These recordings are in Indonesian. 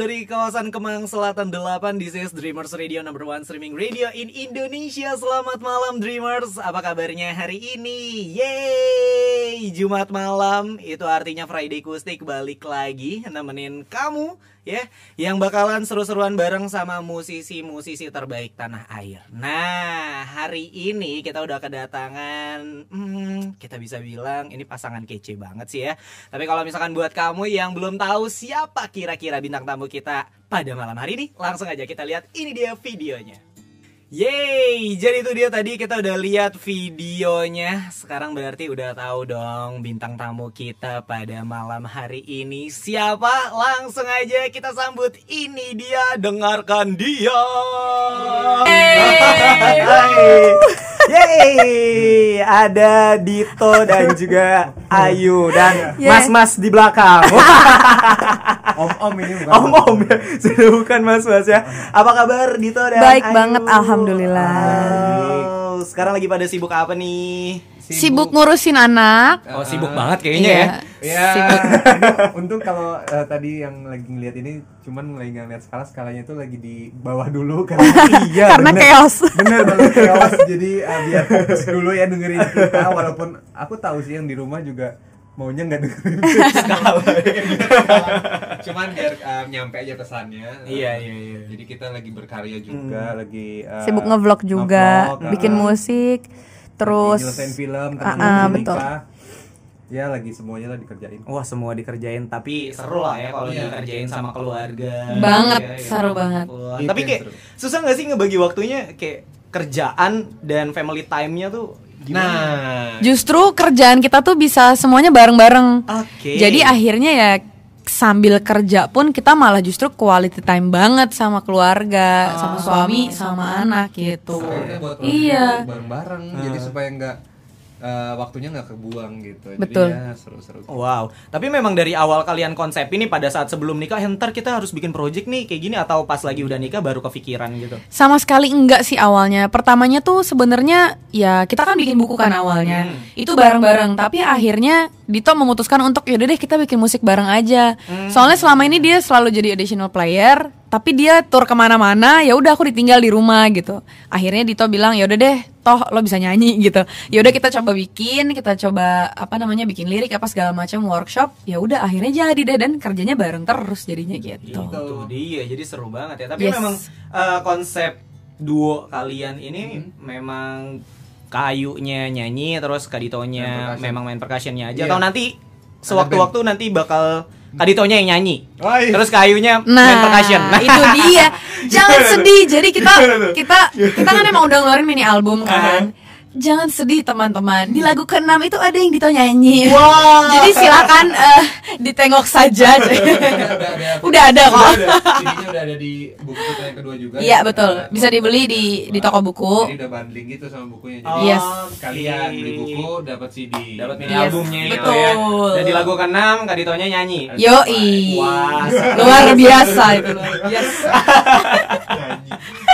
Disiarkan langsung dari kawasan Kemang Selatan 8 This is Dreamers Radio number one streaming radio in Indonesia. Selamat malam Dreamers. Apa kabarnya hari ini? Yeay! Jumat malam Itu artinya Friday Kustik balik lagi Nemenin kamu ya Yang bakalan seru-seruan bareng sama musisi-musisi terbaik tanah air. Nah hari ini kita udah kedatangan hmm, Kita bisa bilang ini pasangan kece banget sih ya. Tapi kalau misalkan buat kamu yang belum tahu siapa kira-kira bintang tamu kita pada malam hari ini Langsung aja kita lihat ini dia videonya Yeay, jadi itu dia tadi kita udah lihat videonya Sekarang berarti udah tahu dong bintang tamu kita pada malam hari ini Siapa? Langsung aja kita sambut ini dia Dengarkan dia Yeay, Yeay. ada Dito dan juga Ayu Dan Yeah. mas-mas di belakang Om-om ini bukan Om om ya, sudah bukan mas mas ya. Apa kabar Dito dan Baik Ayu? banget, alhamdulillah. Wow, sekarang lagi pada sibuk apa nih? Sibuk ngurusin anak. Oh sibuk banget kayaknya Iya. ya. Ya, Sibuk. untung kalau eh, tadi yang lagi ngeliat ini cuman lagi nggak ngeliat skala skalanya itu lagi di bawah dulu karena Iya. Karena bener. chaos. bener banget chaos jadi eh, biar fokus dulu ya dengerin kita walaupun aku tahu sih yang di rumah juga maunya nggak dengerin cuman biar eh, nyampe aja pesannya Iya iya iya. jadi kita lagi berkarya juga lagi eh, Sibuk ngevlog juga, ngevlog, bikin eh, musik, terus nyelesain film Ah, terus ah, nikah. betul. ya lagi semuanya lah dikerjain Wah semua dikerjain tapi seru lah ya kalau Iya. dikerjain sama keluarga. Banget, Iya, iya. seru banget. Tapi kayak seru. susah nggak sih ngebagi waktunya kayak kerjaan dan family time-nya tuh gimana? nah justru kerjaan kita tuh bisa semuanya bareng-bareng. Oke. Jadi akhirnya ya sambil kerja pun kita malah justru quality time banget sama keluarga, sama suami, sama anak gitu. Buat Iya. bareng-bareng jadi supaya nggak eh, waktunya nggak kebuang gitu Betul. Jadinya seru-seru Wow, tapi memang dari awal kalian konsep ini pada saat sebelum nikah, "Eh, ntar kita harus bikin project nih kayak gini atau pas lagi udah nikah baru kepikiran gitu. Sama sekali enggak sih awalnya. Pertamanya tuh sebenarnya ya kita kan bikin buku kan awalnya. Hmm. Itu bareng-bareng, tapi akhirnya Dito memutuskan untuk yaudah deh kita bikin musik bareng aja. Hmm. Soalnya selama ini dia selalu jadi additional player, tapi dia tour ke mana-mana, ya udah aku ditinggal di rumah gitu. Akhirnya Dito bilang yaudah deh, toh lo bisa nyanyi gitu. Ya udah kita coba bikin, kita coba apa namanya bikin lirik apa segala macam workshop. Ya udah akhirnya jadi deh dan kerjanya bareng terus jadinya gitu. Itu dia, jadi seru banget ya. Tapi Yes. memang eh, konsep duo kalian ini memang kayunya nyanyi terus kaditonya memang main percussionnya aja Iya. atau nanti sewaktu-waktu nanti bakal kaditonya yang nyanyi. Oh, iya. Terus kayunya main Nah, percussion. itu dia. Jangan sedih. Jadi kita kita kita kan emang udah ngeluarin mini album kan. Jangan sedih teman-teman. Di lagu ke-6 itu ada yang Dito nyanyi. Wow. Jadi silakan eh, ditengok saja. udah ada kok. CD-nya udah ada di buku kita yang kedua juga Iya betul. Bisa dibeli di di toko buku. jadi udah bundling gitu sama bukunya Oh, jadi Yes. kalian beli buku dapat CD dapat mini Yes, albumnya itu betul. ya. Dan di lagu ke-6 kaditonya nyanyi. Yoi. Wah, Luar biasa itu luar biasa.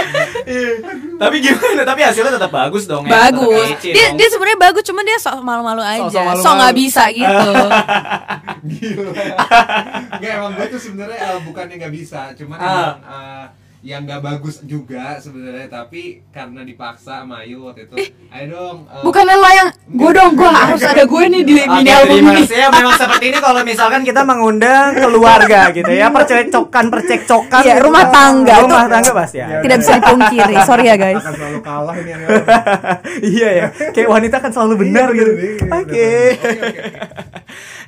Tapi gimana? Tapi hasilnya tetap bagus dong ya. Bagus. Kece Dia dong. dia sebenarnya bagus, cuma dia sok malu-malu aja. Sok nggak bisa gitu. gila nggak emang gue tuh sebenarnya eh, bukannya nggak bisa cuman Ah. emang eh, yang nggak bagus juga sebenarnya tapi karena dipaksa sama Ayu waktu itu ayo dong eh, Bukannya lo yang gue dong, gue harus ada gue nih di Oke, mini album ini. ya. Memang seperti ini kalau misalkan kita mengundang keluarga gitu ya, percekcokan, percekcokan. Iya, gitu. rumah tangga. Rumah Itu- tangga pasti ya. Tidak bisa dipungkiri, sorry ya guys. akan selalu kalah ini yang iya ya, kayak wanita kan selalu benar Iya, gitu. iya, Oke.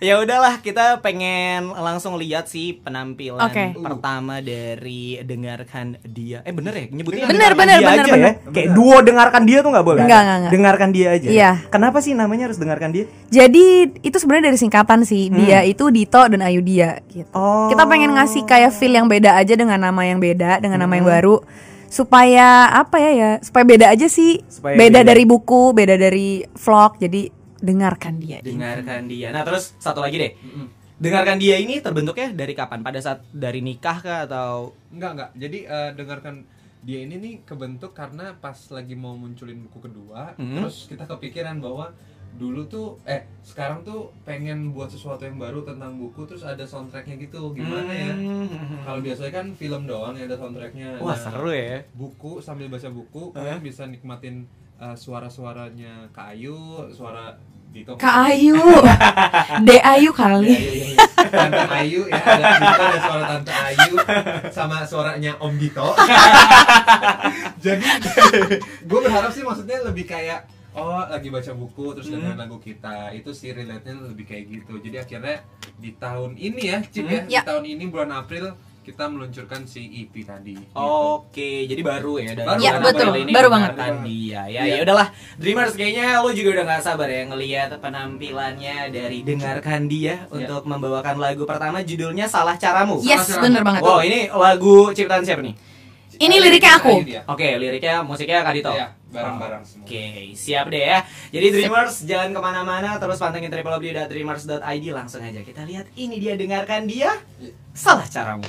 ya udahlah, kita pengen langsung lihat sih penampilan Oke. pertama dari dengarkan dia. Eh bener ya, nyebutnya Bener, dengarkan bener, dia bener, aja bener. ya. Kayak duo dengarkan dia tuh nggak boleh. Enggak, enggak, enggak. Dengarkan dia aja. Iya. Kenapa sih namanya harus dengarkan dia? Jadi itu sebenarnya dari singkatan sih. Dia itu Dito dan Ayu Dia gitu. Oh. Kita pengen ngasih kayak feel yang beda aja dengan nama yang beda, dengan nama yang baru supaya apa ya ya, supaya beda aja sih. Supaya beda beda. dari buku, beda dari vlog. Jadi dengarkan dia. Dengarkan dia. Nah, terus satu lagi deh. Dengarkan dia ini terbentuknya dari kapan? Pada saat dari nikah kah atau Enggak enggak. Jadi eh, dengarkan dia ini nih kebentuk karena pas lagi mau munculin buku kedua, Hmm. terus kita kepikiran bahwa dulu tuh eh sekarang tuh pengen buat sesuatu yang baru tentang buku terus ada soundtracknya gitu gimana ya Hmm. kalau biasanya kan film doang ya ada soundtracknya Wah Nah, seru ya. buku sambil baca buku kalian bisa nikmatin uh, suara-suaranya Kak Ayu suara Dito Kak Ayu, De Ayu Iya, kali. iya, iya. Tante Ayu ya ada, di situ ada suara Tante Ayu sama suaranya Om Dito jadi gue berharap sih maksudnya lebih kayak oh lagi baca buku terus dengerin lagu kita itu sih relate nya lebih kayak gitu jadi akhirnya di tahun ini ya Cip ya, Ya. di tahun ini bulan April kita meluncurkan si EP tadi gitu. Oke, jadi baru ya dari Baru, Ya, betul. Ini Baru banget. dia ya. Iya. Ya udahlah, Dreamers kayaknya lo juga udah nggak sabar ya ngelihat penampilannya dari dengarkan dia untuk membawakan lagu pertama judulnya Salah Caramu. Yes, bener banget. Wow, ini lagu ciptaan siapa nih? Ini liriknya aku. Oke, liriknya musiknya Kak Dito. Iya, bareng-bareng semua. Oke, siap deh ya. Jadi Dreamers jangan ke mana-mana, terus pantengin www.dreamers.id langsung aja kita lihat ini dia dengarkan dia. Iya. Salah caramu.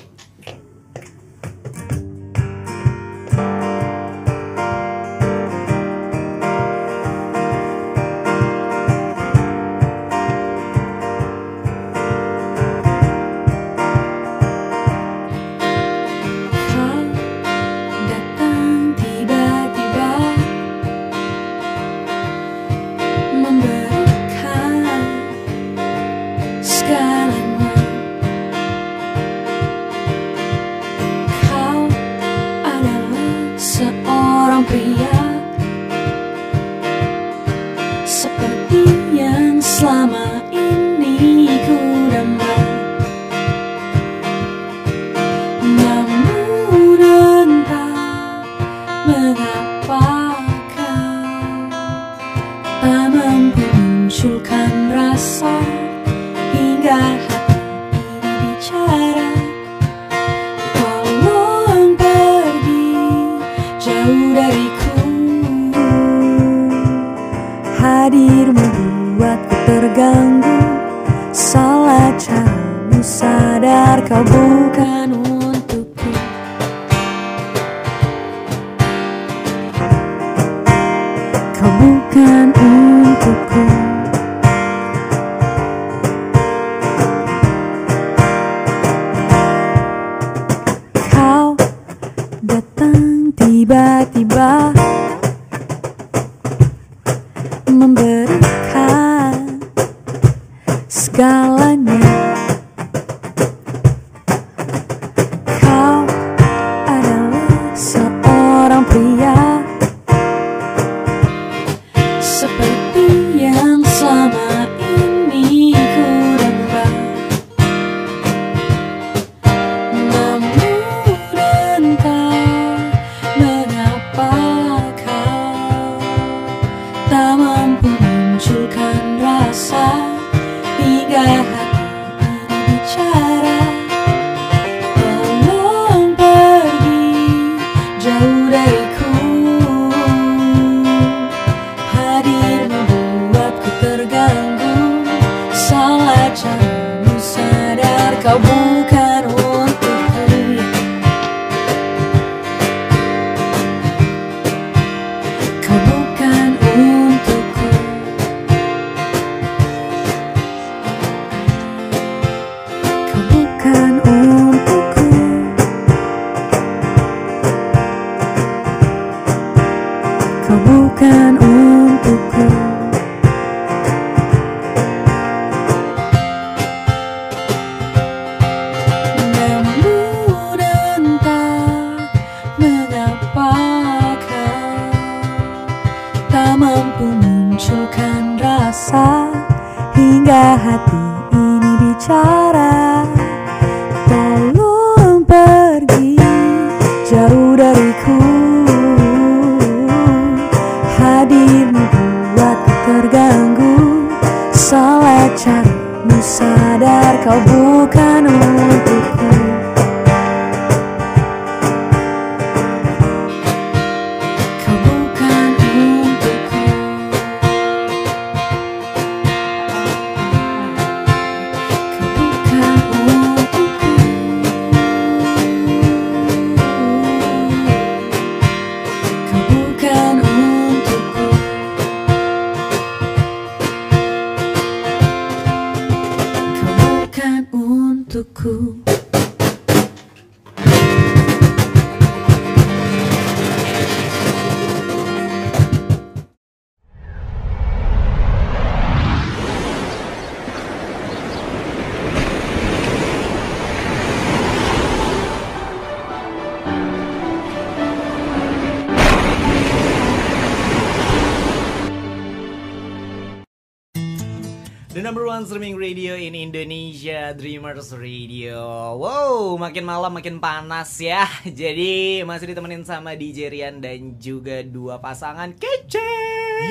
One streaming radio in Indonesia, Dreamers Radio. Wow, makin malam makin panas ya. Jadi masih ditemenin sama DJ Rian dan juga dua pasangan kece.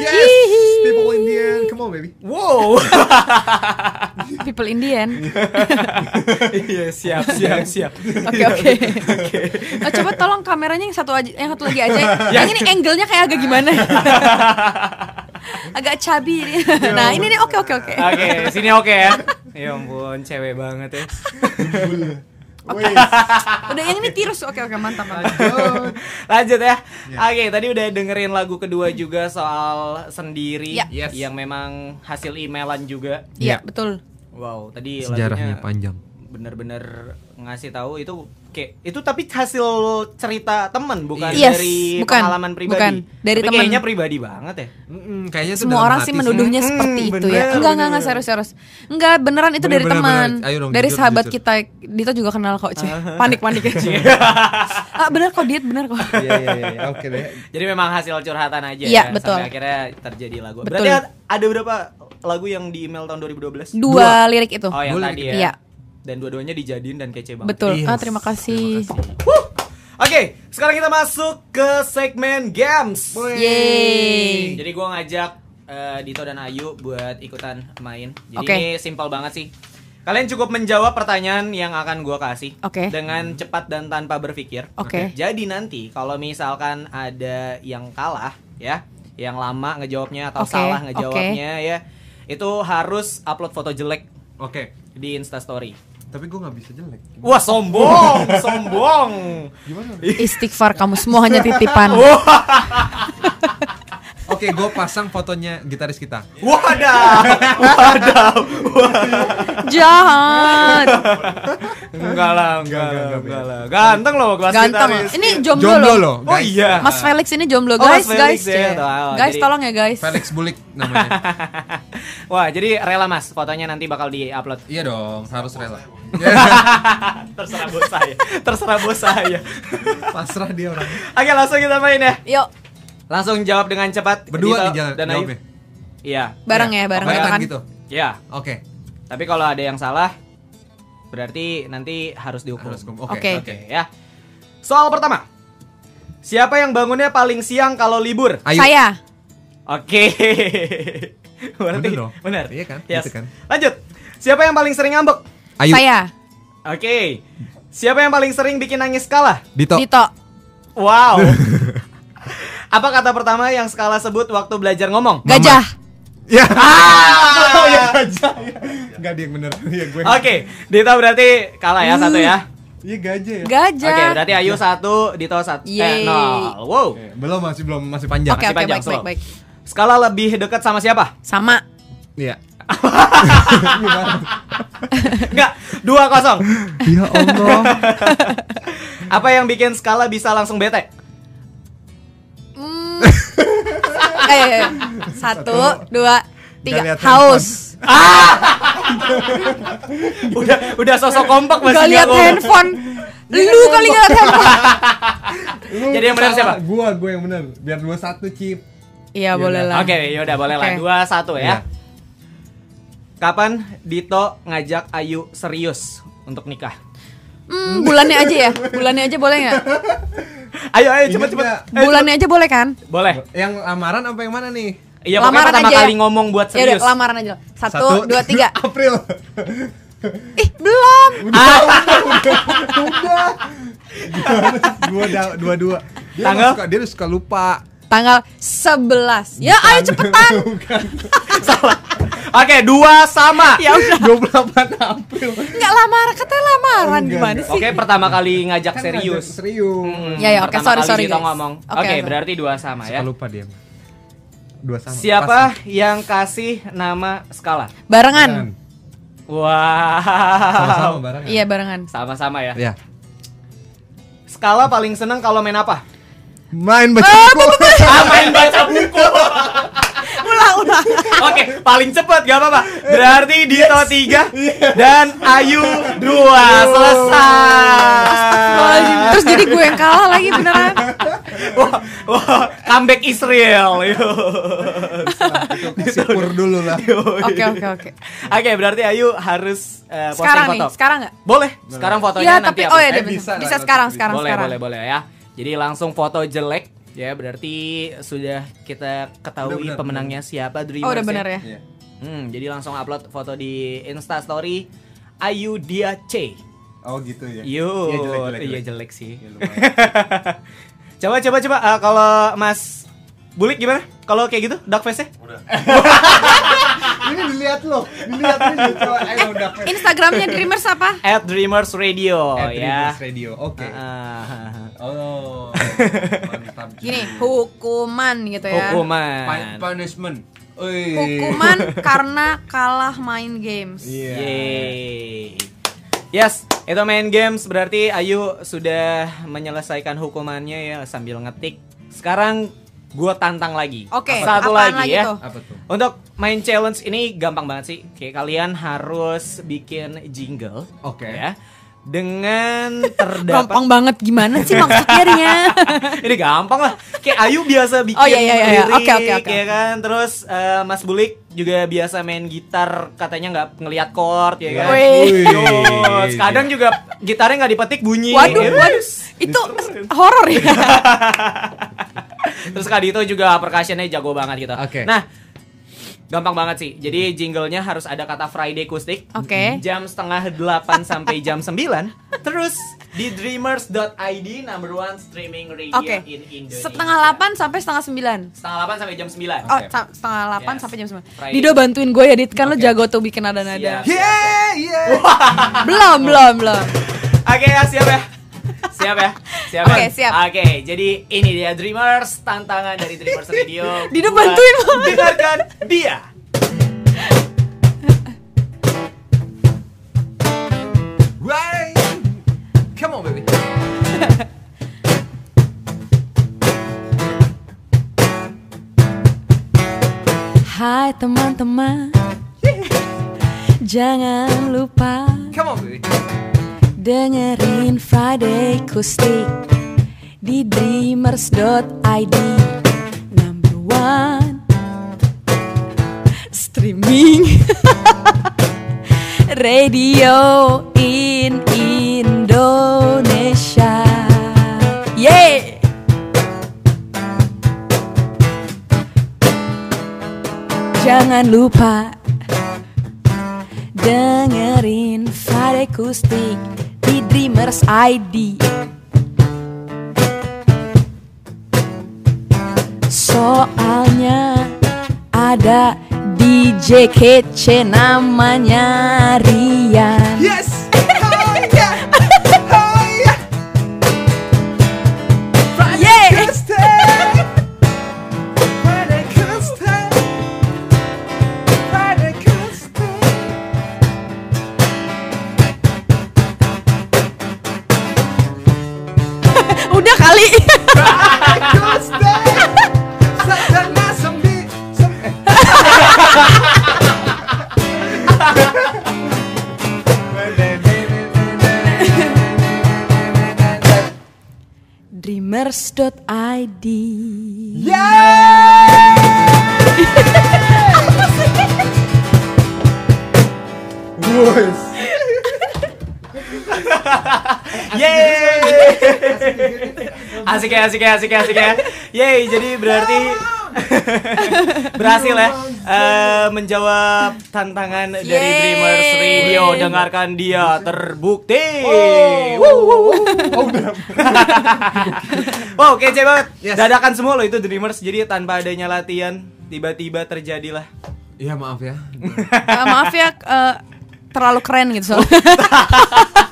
Yes, people Indian, come on baby. Wow. People Indian Iya siap siap siap. Oke oke. Oh, coba tolong kameranya yang satu aja, yang satu lagi aja. Yang ini angle-nya kayak agak gimana? Agak cabi ini. Nah ini nih oke oke oke. Oke, sini oke ya. Ya ampun, cewek banget ya. Udah yang ini tirus oke oke mantap mantap. Lanjut ya. Oke, tadi udah dengerin lagu kedua juga soal sendiri Ya. Yes. yang memang hasil emailan juga. Iya betul. Wow, tadi Sejarahnya lagunya panjang. bener-bener ngasih tahu itu kayak itu tapi hasil cerita temen bukan Yes, dari bukan, pengalaman pribadi. bukan, dari tapi temen. kayaknya pribadi banget ya. Mm-mm, kayaknya Semua orang sih menuduhnya Hmm, seperti itu bener, ya. Enggak enggak enggak serius serius. Enggak beneran itu Bener, dari bener, teman. bener. Ayo dong, dari jujur, sahabat jujur. kita. Dito juga kenal kok, cuy. Panik panik ya. ah bener kok diet bener kok. Iya iya iya, oke deh. Jadi memang hasil curhatan aja Iya, ya betul. sampai akhirnya terjadi lagu. Betul. Berarti ada- berapa lagu yang di email tahun 2012? Dua lirik itu. Oh, yang Dua tadi ya. Iya. Dan dua-duanya dijadiin dan kece banget. Betul. Yes. Ah terima kasih. Oke, sekarang kita masuk ke segmen games. Yeay. Jadi gua ngajak eh, Dito dan Ayu buat ikutan main. Jadi Oke. ini simpel banget sih. Kalian cukup menjawab pertanyaan yang akan gua kasih Oke. dengan cepat dan tanpa berpikir. Oke. Jadi nanti kalau misalkan ada yang kalah ya, yang lama ngejawabnya atau Oke, salah ngejawabnya ya, itu harus upload foto jelek Oke, di Insta Story. Tapi gue nggak bisa jelek. Wah, sombong, sombong. Gimana? Istighfar kamu semua hanya titipan. Oke, gue pasang fotonya gitaris kita. Wadah, wadah, Jahat. enggak lah, enggak, Enggak, lah, enggak, enggak lah. Ganteng loh, kelas Ganteng. gitaris. Ini jomblo, Jomblo loh. Oh guys. iya. Mas Felix ini jomblo, Oh, guys, guys. Felix ya. ya. Oh, guys, jadi- tolong ya, guys. Felix Bulik namanya. Wah, jadi rela Mas, fotonya nanti bakal di-upload. iya dong, harus rela. Terserah bos saya. Terserah bos saya. Pasrah dia orang. Oke, langsung kita main ya. Yuk, Langsung jawab dengan cepat. Berdua Dito nih jalan dan Ayu. jawabnya. Iya. bareng ya, bareng Barengan kan. gitu. Iya. Oke. Tapi kalau ada yang salah berarti nanti harus dihukum. Harus hukum. Oke. Oke. Oke, ya. Soal pertama. Siapa yang bangunnya paling siang kalau libur? Ayo. Saya. Oke. Berarti Bener dong. benar. Iya kan? Yes. Gitu kan. Lanjut. Siapa yang paling sering ngambek? Ayo. Saya. Oke. Siapa yang paling sering bikin nangis kalah? Dito. Dito. Wow. Apa kata pertama yang skala sebut waktu belajar ngomong? Gajah. Ya. Ah! ya gajah. Enggak dia yang bener. Iya gue. Oke, Dito berarti kalah ya satu ya. Iya gajah ya. Gajah. Oke, berarti Ayu satu, Dito satu. Eh, Yeay. nol. Wow. Oke, Belum masih belum masih panjang. Oke, Masih oke, panjang, baik, baik, baik. Skala lebih dekat sama siapa? Sama. Iya. Enggak, dua kosong. Ya Allah. Apa yang bikin skala bisa langsung bete? Eh, eh, eh. Satu, dua, tiga. Haus. Udah udah sosok kompak masih Gak nggak lihat handphone. Lu kali gak lihat handphone. Jadi yang benar siapa? Gua, gua yang benar. Biar dua satu chip. Iya, boleh lah. Oke, yaudah boleh lah. Dua satu ya. Iya. Kapan Dito ngajak Ayu serius untuk nikah? Hmm, bulannya aja ya. Bulannya aja boleh nggak? Ayo ayo cepet cepet. Eh, Bulannya aja boleh kan? Boleh. Yang lamaran apa yang mana nih? Iya pokoknya Lamaran pertama aja kali ya. ngomong buat Ya udah, serius. lamaran aja. Satu, dua, tiga. April. Ih, belum. dua da- dua dua. Dia Tanggal? suka dia suka lupa. Tanggal 11. Ya, ayo cepetan. Salah. Oke, dua sama. ya udah. 28 April. Enggak lamaran, katanya lamaran Enggak, gimana enggak. sih? Oke, pertama kali ngajak Kan serius. ngajak Serius. Hmm, Ya, ya, oke, pertama sorry, kali sorry, guys. ngomong. Oke, berarti dua sama Suka ya. lupa dia. Dua sama. Siapa Pas. yang kasih nama skala? Barengan. Wow. Sama-sama bareng. Iya barengan. Sama-sama ya. Ya. Skala paling seneng kalau main apa? Main baca buku. Ah, main baca buku. Ulang ulang. Oke, paling cepat gak apa-apa. Berarti Dito 3 dan Ayu 2 selesai. Terus jadi gue yang kalah lagi beneran. Wah, wah, comeback Israel. Yo. Syukur dulu lah. Oke oke oke. Oke, berarti Ayu harus eh, posting Sekarang foto. nih, sekarang nggak? Boleh. Sekarang fotonya Iya nanti tapi apa? oh ya Eh, dia bisa bisa, lah, bisa sekarang sekarang boleh, sekarang. boleh, boleh ya. Jadi langsung foto jelek ya berarti sudah kita ketahui Udah benar, pemenangnya siapa Dreamers Oh udah bener ya. Iya. Hmm, jadi langsung upload foto di Insta Story Ayu Dia C. Oh gitu ya. Yo, Iya, jelek, jelek, iya jelek. jelek sih. Ya, lumayan. coba coba coba eh, kalau Mas Bulik gimana? Kalau kayak gitu dark face-nya? Ini dilihat loh, dilihat ini coba ayo udah. Instagramnya Dreamers apa? At Dreamers Radio At ya. Dreamers Radio. Oke. Ah, Oh. Mantap. Gini, hukuman gitu ya. Hukuman. Pu- punishment. Oi. Hukuman karena kalah main games. Iya. Yeay. Yes, itu main games berarti Ayu sudah menyelesaikan hukumannya ya sambil ngetik. Sekarang gua tantang lagi. Oke, satu apaan lagi, lagi ya. tuh? Apa tuh? Untuk main challenge ini gampang banget sih. Kayak kalian harus bikin jingle, Oke. ya. Dengan terdapat Gampang banget gimana sih maksudnya Ria? ini gampang lah. Kayak Ayu biasa bikin Oh, iya, iya, iya. lirik, Oke, oke, oke. ya kan. Terus eh, Mas Bulik juga biasa main gitar, katanya nggak ngelihat chord, ya kan. Terus kadang juga gitarnya nggak dipetik bunyi. Waduh, ya. waduh. Itu horor ya. Terus Kak Dito juga percussionnya jago banget gitu. Oke. Nah, gampang banget sih. Jadi jinglenya harus ada kata Friday Acoustic. Oke. Jam setengah delapan sampai jam 9 Terus di dreamers.id number one streaming radio Oke. in Indonesia. Setengah delapan sampai setengah sembilan. Setengah delapan sampai jam 9 Oh, sa- setengah delapan Yes. sampai jam sembilan. Friday. Dido bantuin gue ya, Dit. Kan lo Oke. jago tuh bikin nada-nada. Yeah, yeah. Belum, belum, belum. Oke ya siap ya Siap ya Siap Oke, ya? siap. Oke jadi ini dia Dreamers Tantangan dari Dreamers Radio Dido Buat bantuin, Bang. Dengarkan dia Right. Come on, baby. Hai teman-teman. Jangan lupa Come on, baby. Dengerin Friday Acoustic di dreamers.id number one streaming radio in Indonesia. Yeay! Jangan lupa dengerin Friday Acoustic di Dreamers ID. Soalnya ada DJ kece namanya Rian. Dreamers.id Wes. Yeay Asik ya asik ya asik ya asik ya Yeay jadi berarti Berhasil ya eh, Menjawab tantangan dari Yeay. Dreamers Radio Dengarkan dia terbukti Oh, oh. Wow kece banget Yes. Dadakan semua loh itu Dreamers Jadi tanpa adanya latihan Tiba-tiba terjadilah Iya maaf ya. Eh, maaf ya eh, terlalu keren gitu soalnya.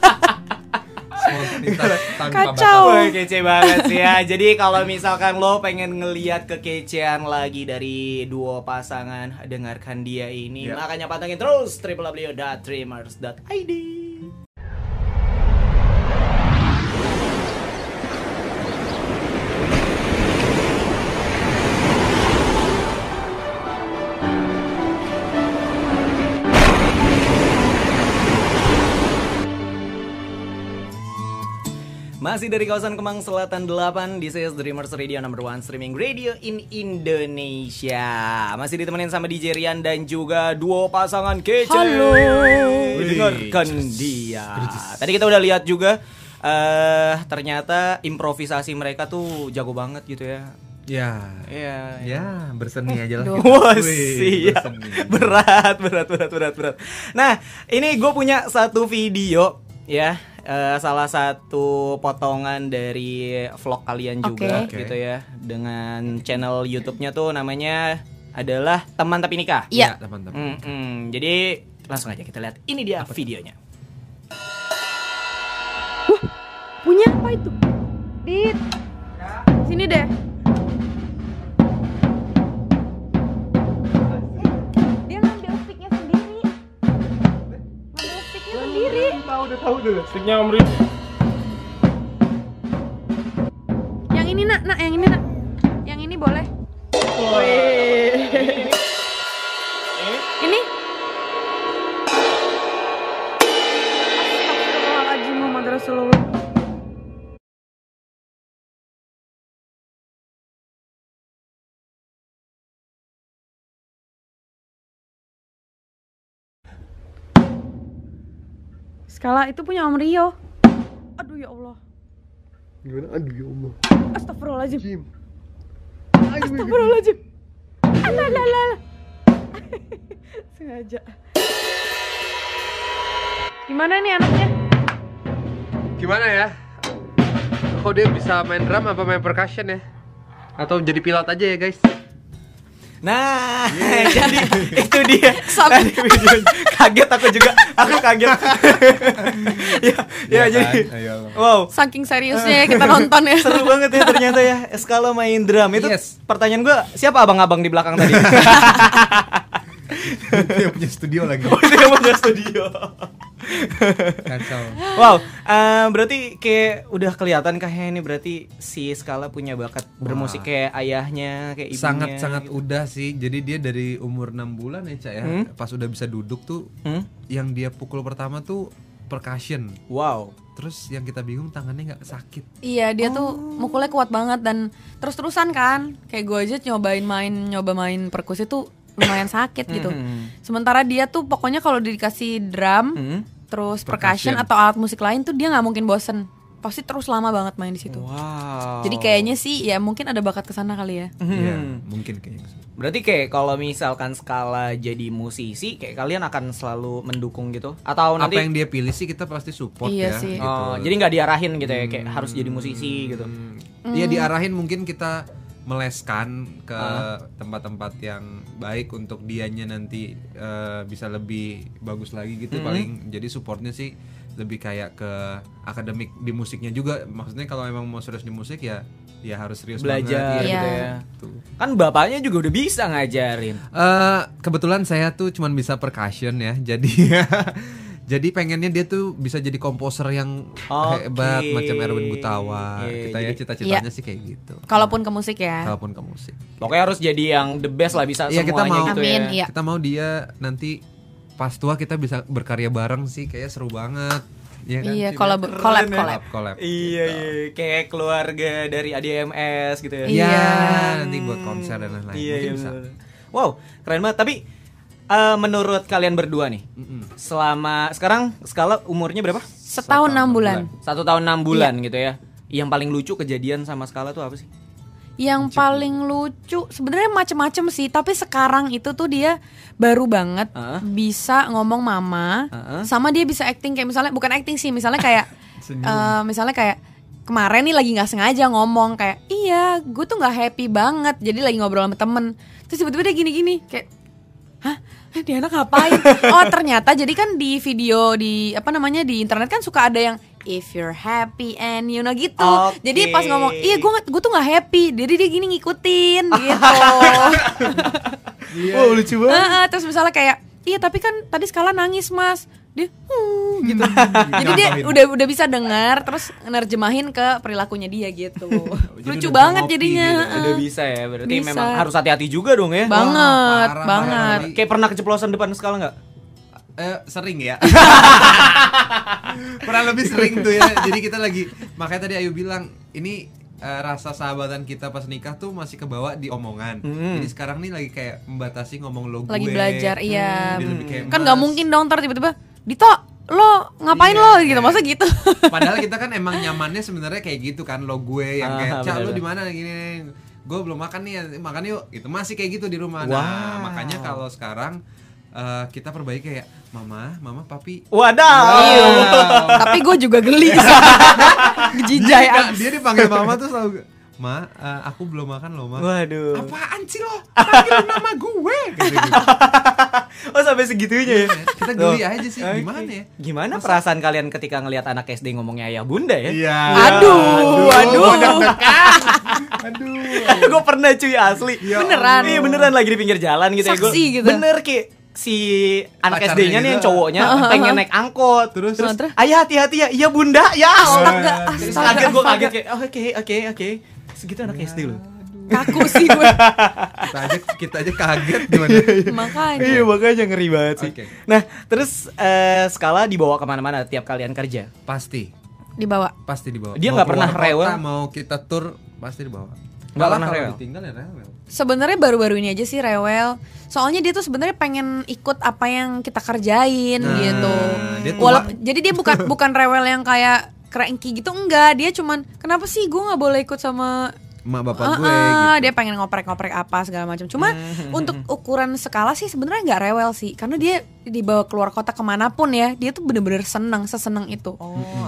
tanpa Kacau. batas. Kece banget sih ya. Jadi kalau misalkan lo pengen ngeliat kekecehan lagi dari duo pasangan, dengarkan dia ini. Ya. Makanya pantengin terus www.dreamers.id. Masih dari kawasan Kemang Selatan 8 This is Dreamers Radio number one streaming radio in Indonesia. Masih ditemenin sama DJ Rian dan juga duo pasangan kece. Halo. Dengarkan dia. Tadi kita udah lihat juga eh Ternyata improvisasi mereka tuh jago banget gitu ya. Ya, Iya ya berseni aja lah. Wah siap berseni. Berat, berat, berat, berat, berat. Nah ini gue punya satu video ya eh, Salah satu potongan dari vlog kalian juga Oke. gitu ya Dengan channel YouTube-nya tuh namanya adalah Teman Tapi Nikah Iya. Ya, teman-teman. Mm-mm. Jadi langsung aja kita lihat Ini dia videonya Punya apa itu? Dit. Sini deh. Sendiri. Sticknya Om Rin. Yang ini nak, nak, yang ini nak. Yang ini boleh. Ini. Astagfirullahaladzim Muhammad Rasulullah. Skala itu punya Om Rio. Aduh ya Allah. Gimana? Aduh ya Allah. Astagfirullahaladzim. Jim. Astagfirullahaladzim. Alah, alah, alah. Sengaja. Gimana nih anaknya? Gimana ya? Kok dia bisa main drum apa main percussion ya? Atau jadi pilot aja ya guys? Nah, jadi itu dia. Tadi videonya. kaget aku juga. Aku kaget. ya, ya Iya jadi. kan? Ayo. Wow. Saking seriusnya ya kita nonton ya. Seru banget ya ternyata ya Eskala main drum Itu Yes. pertanyaan gue Siapa abang-abang di belakang tadi? Dia punya studio lagi. Oh yang punya studio Kacau. Wow eh, Berarti kayak Udah kelihatan kayaknya ini Berarti si Skala punya bakat Bermusik kayak ayahnya Kayak ibunya sangat sangat gitu. udah sih. Jadi dia dari umur 6 bulan ya, Cak ya. Hmm? Pas udah bisa duduk tuh Hmm? yang dia pukul pertama tuh percussion. Wow Terus yang kita bingung tangannya nggak sakit. Iya dia tuh mukulnya kuat banget dan terus-terusan kan Kayak gue aja nyobain main nyoba main perkusi tuh lumayan sakit gitu Mhm. Sementara dia tuh pokoknya kalau dikasih drum Hmm? Terus Percussion. percussion atau alat musik lain tuh dia nggak mungkin bosen Pasti terus lama banget main di situ Wow Jadi kayaknya sih ya mungkin ada bakat ke sana kali ya Mhm. Iya, mungkin kayaknya. Berarti kayak kalau misalkan skala jadi musisi, kayak kalian akan selalu mendukung gitu? Atau nanti Apa yang dia pilih sih kita pasti support Iya ya. sih. gitu. Oh, jadi nggak diarahin gitu ya, kayak harus jadi musisi gitu. Hmm, Iya diarahin mungkin kita meleskan ke tempat-tempat yang baik untuk dianya nanti eh, bisa lebih bagus lagi gitu paling jadi supportnya sih lebih kayak ke akademik di musiknya juga maksudnya kalau emang mau serius di musik ya ya harus serius Belajar banget Iya. gitu ya. Tuh. Kan bapaknya juga udah bisa ngajarin. Eh, kebetulan saya tuh cuman bisa percussion ya jadi jadi pengennya dia tuh bisa jadi komposer yang Oke. hebat macam Erwin Gutawa Iya, kita ya jadi- cita-citanya sih kayak gitu Kalaupun ke musik ya kalaupun ke musik Pokoknya harus jadi yang the best lah bisa Iya, kita semuanya mau. gitu Amin, ya. iya. kita mau dia nanti pas tua kita bisa berkarya bareng sih kayak seru banget Iya kan? Iya collab Keren collab ya. collab collab Iya, iya, kayak keluarga dari ADMS gitu ya. Iya, Iya. nanti buat konser dan lain-lain Iya, mungkin iya, bisa. Wow, keren banget. Tapi eh, menurut kalian berdua nih, Mm-mm. selama sekarang skala umurnya berapa? Setahun enam bulan Satu tahun enam bulan gitu ya. Yang paling lucu kejadian sama skala tuh apa sih? Yang paling lucu sebenarnya macem-macem sih, tapi sekarang itu tuh dia baru banget Heeh. bisa ngomong mama, Heeh. sama dia bisa acting kayak misalnya bukan acting sih, misalnya kayak eh, misalnya kayak kemarin nih lagi nggak sengaja ngomong kayak iya gue tuh nggak happy banget, jadi lagi ngobrol sama temen, terus tiba-tiba dia gini-gini kayak hah? Dia anak ngapain? Oh ternyata jadi kan di video di apa namanya di internet kan suka ada yang if you're happy and you know gitu. Oke. jadi pas ngomong iya gue gue tuh nggak happy jadi dia gini ngikutin gitu. Wow, lucu banget. Heeh, terus misalnya kayak iya tapi kan tadi skala nangis mas dia "Hmm," gitu jadi dia udah udah bisa dengar terus nerjemahin ke perilakunya dia gitu lucu banget ngopi jadinya gitu. heeh. Udah bisa ya, berarti Bisa. memang harus hati-hati juga dong ya. banget parah, banget parah. Kayak pernah keceplosan depan skala nggak? Eh, sering ya. Kurang lebih sering tuh ya. Jadi kita lagi makanya tadi Ayu bilang ini eh, rasa sahabatan kita pas nikah tuh masih kebawa di omongan. Hmm. Jadi sekarang nih lagi kayak membatasi ngomong lo gue. lagi belajar iya lebih kayak kan nggak mungkin dong ntar tiba-tiba Dito lo ngapain Iya. lo gitu masa gitu Padahal kita kan emang nyamannya sebenarnya kayak gitu kan lo gue yang kayak Ah, cak lu bener. di mana gini gue belum makan nih makan yuk itu masih kayak gitu di rumah Wow. nah makanya kalau sekarang eh, kita perbaiki kayak mama mama papi Wadaw. Iya. tapi gue juga geli jijai dia dipanggil mama tuh selalu ma eh, aku belum makan loh ma Waduh. apaan sih lo panggil nama gue gitu, gitu. Oh sampai segitunya ya. kita geli Tuh. aja sih Oke. gimana ya Gimana perasaan kalian ketika ngelihat anak SD ngomongnya ayah bunda ya? iya aduh aduh aduh gue pernah cuy asli. Ya Beneran. Iya beneran lagi di pinggir jalan gitu ya. Saksi gitu. Bener ki si anak SD-nya nih yang cowoknya pengen naik angkot. Terus? terus Terus? ayah hati-hati ya. Iya bunda. Ya. Astaga, astaga, kaget gue kaget kayak oh, oke oke oke. Segitu anak SD loh. kaku sih gue kita aja kita aja kaget gimana makanya Iya makanya ngeri banget sih. Oke. Nah terus eh, skala dibawa ke mana-mana tiap kalian kerja. pasti dibawa pasti dibawa Dia Mau nggak pernah rewel? mau kita tur pasti dibawa Nggak pernah rewel? ditinggal ya rewel sebenarnya baru-baru ini aja sih rewel soalnya dia tuh sebenarnya pengen ikut apa yang kita kerjain Nah, gitu. Walaupun jadi dia bukan bukan rewel yang kayak cranky gitu enggak. Dia cuman kenapa sih gue nggak boleh ikut sama emak bapak Ah, gue ah, gitu? dia pengen ngoprek-ngoprek apa segala macam. Cuma untuk ukuran skala sih sebenarnya nggak rewel sih karena dia dibawa keluar kota ke mana pun ya dia tuh bener-bener seneng seseneng itu.